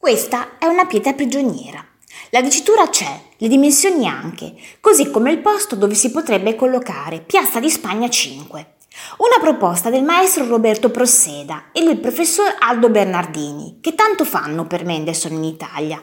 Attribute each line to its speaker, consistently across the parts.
Speaker 1: Questa è una pietra prigioniera. La dicitura c'è, le dimensioni anche, così come il posto dove si potrebbe collocare, Piazza di Spagna 5. Una proposta del maestro Roberto Prosseda e del professor Aldo Bernardini, che tanto fanno per Mendelssohn in Italia.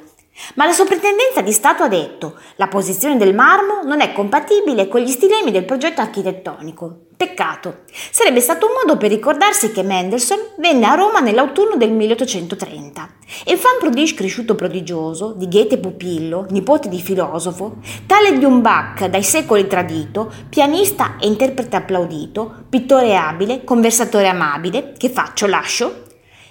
Speaker 1: Ma la soprintendenza di Stato ha detto la posizione del marmo non è compatibile con gli stilemi del progetto architettonico. Peccato. Sarebbe stato un modo per ricordarsi che Mendelssohn venne a Roma nell'autunno del 1830. Enfant prodige cresciuto prodigioso, di Goethe pupillo, nipote di filosofo, tale di un Bach dai secoli tradito, pianista e interprete applaudito, pittore abile, conversatore amabile, che faccio, lascio,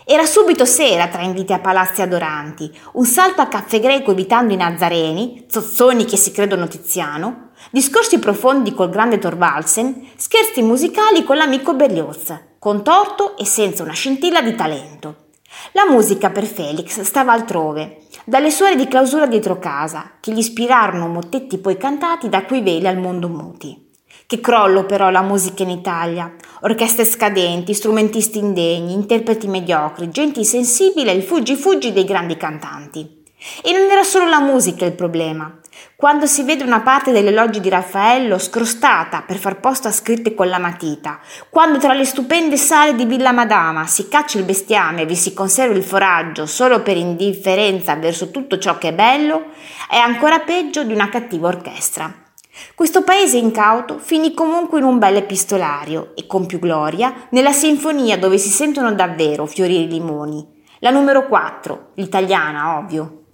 Speaker 1: era subito sera tra inviti a palazzi adoranti, un salto a caffè greco evitando i nazareni, zozzoni che si credono Tiziano, discorsi profondi col grande Thorvaldsen, scherzi musicali con l'amico Berlioz, contorto e senza una scintilla di talento. La musica per Felix stava altrove, dalle suore di clausura dietro casa, che gli ispirarono mottetti poi cantati da quei veli al mondo muti. Che crollo però la musica in Italia. Orchestre scadenti, strumentisti indegni, interpreti mediocri, gente insensibile il fuggi-fuggi dei grandi cantanti. E non era solo la musica il problema. Quando si vede una parte delle logge di Raffaello scrostata per far posto a scritte con la matita, quando tra le stupende sale di Villa Madama si caccia il bestiame e vi si conserva il foraggio solo per indifferenza verso tutto ciò che è bello, è ancora peggio di una cattiva orchestra. Questo paese incauto finì comunque in un bel epistolario e con più gloria nella sinfonia dove si sentono davvero fiorire i limoni. La numero 4, l'italiana, ovvio.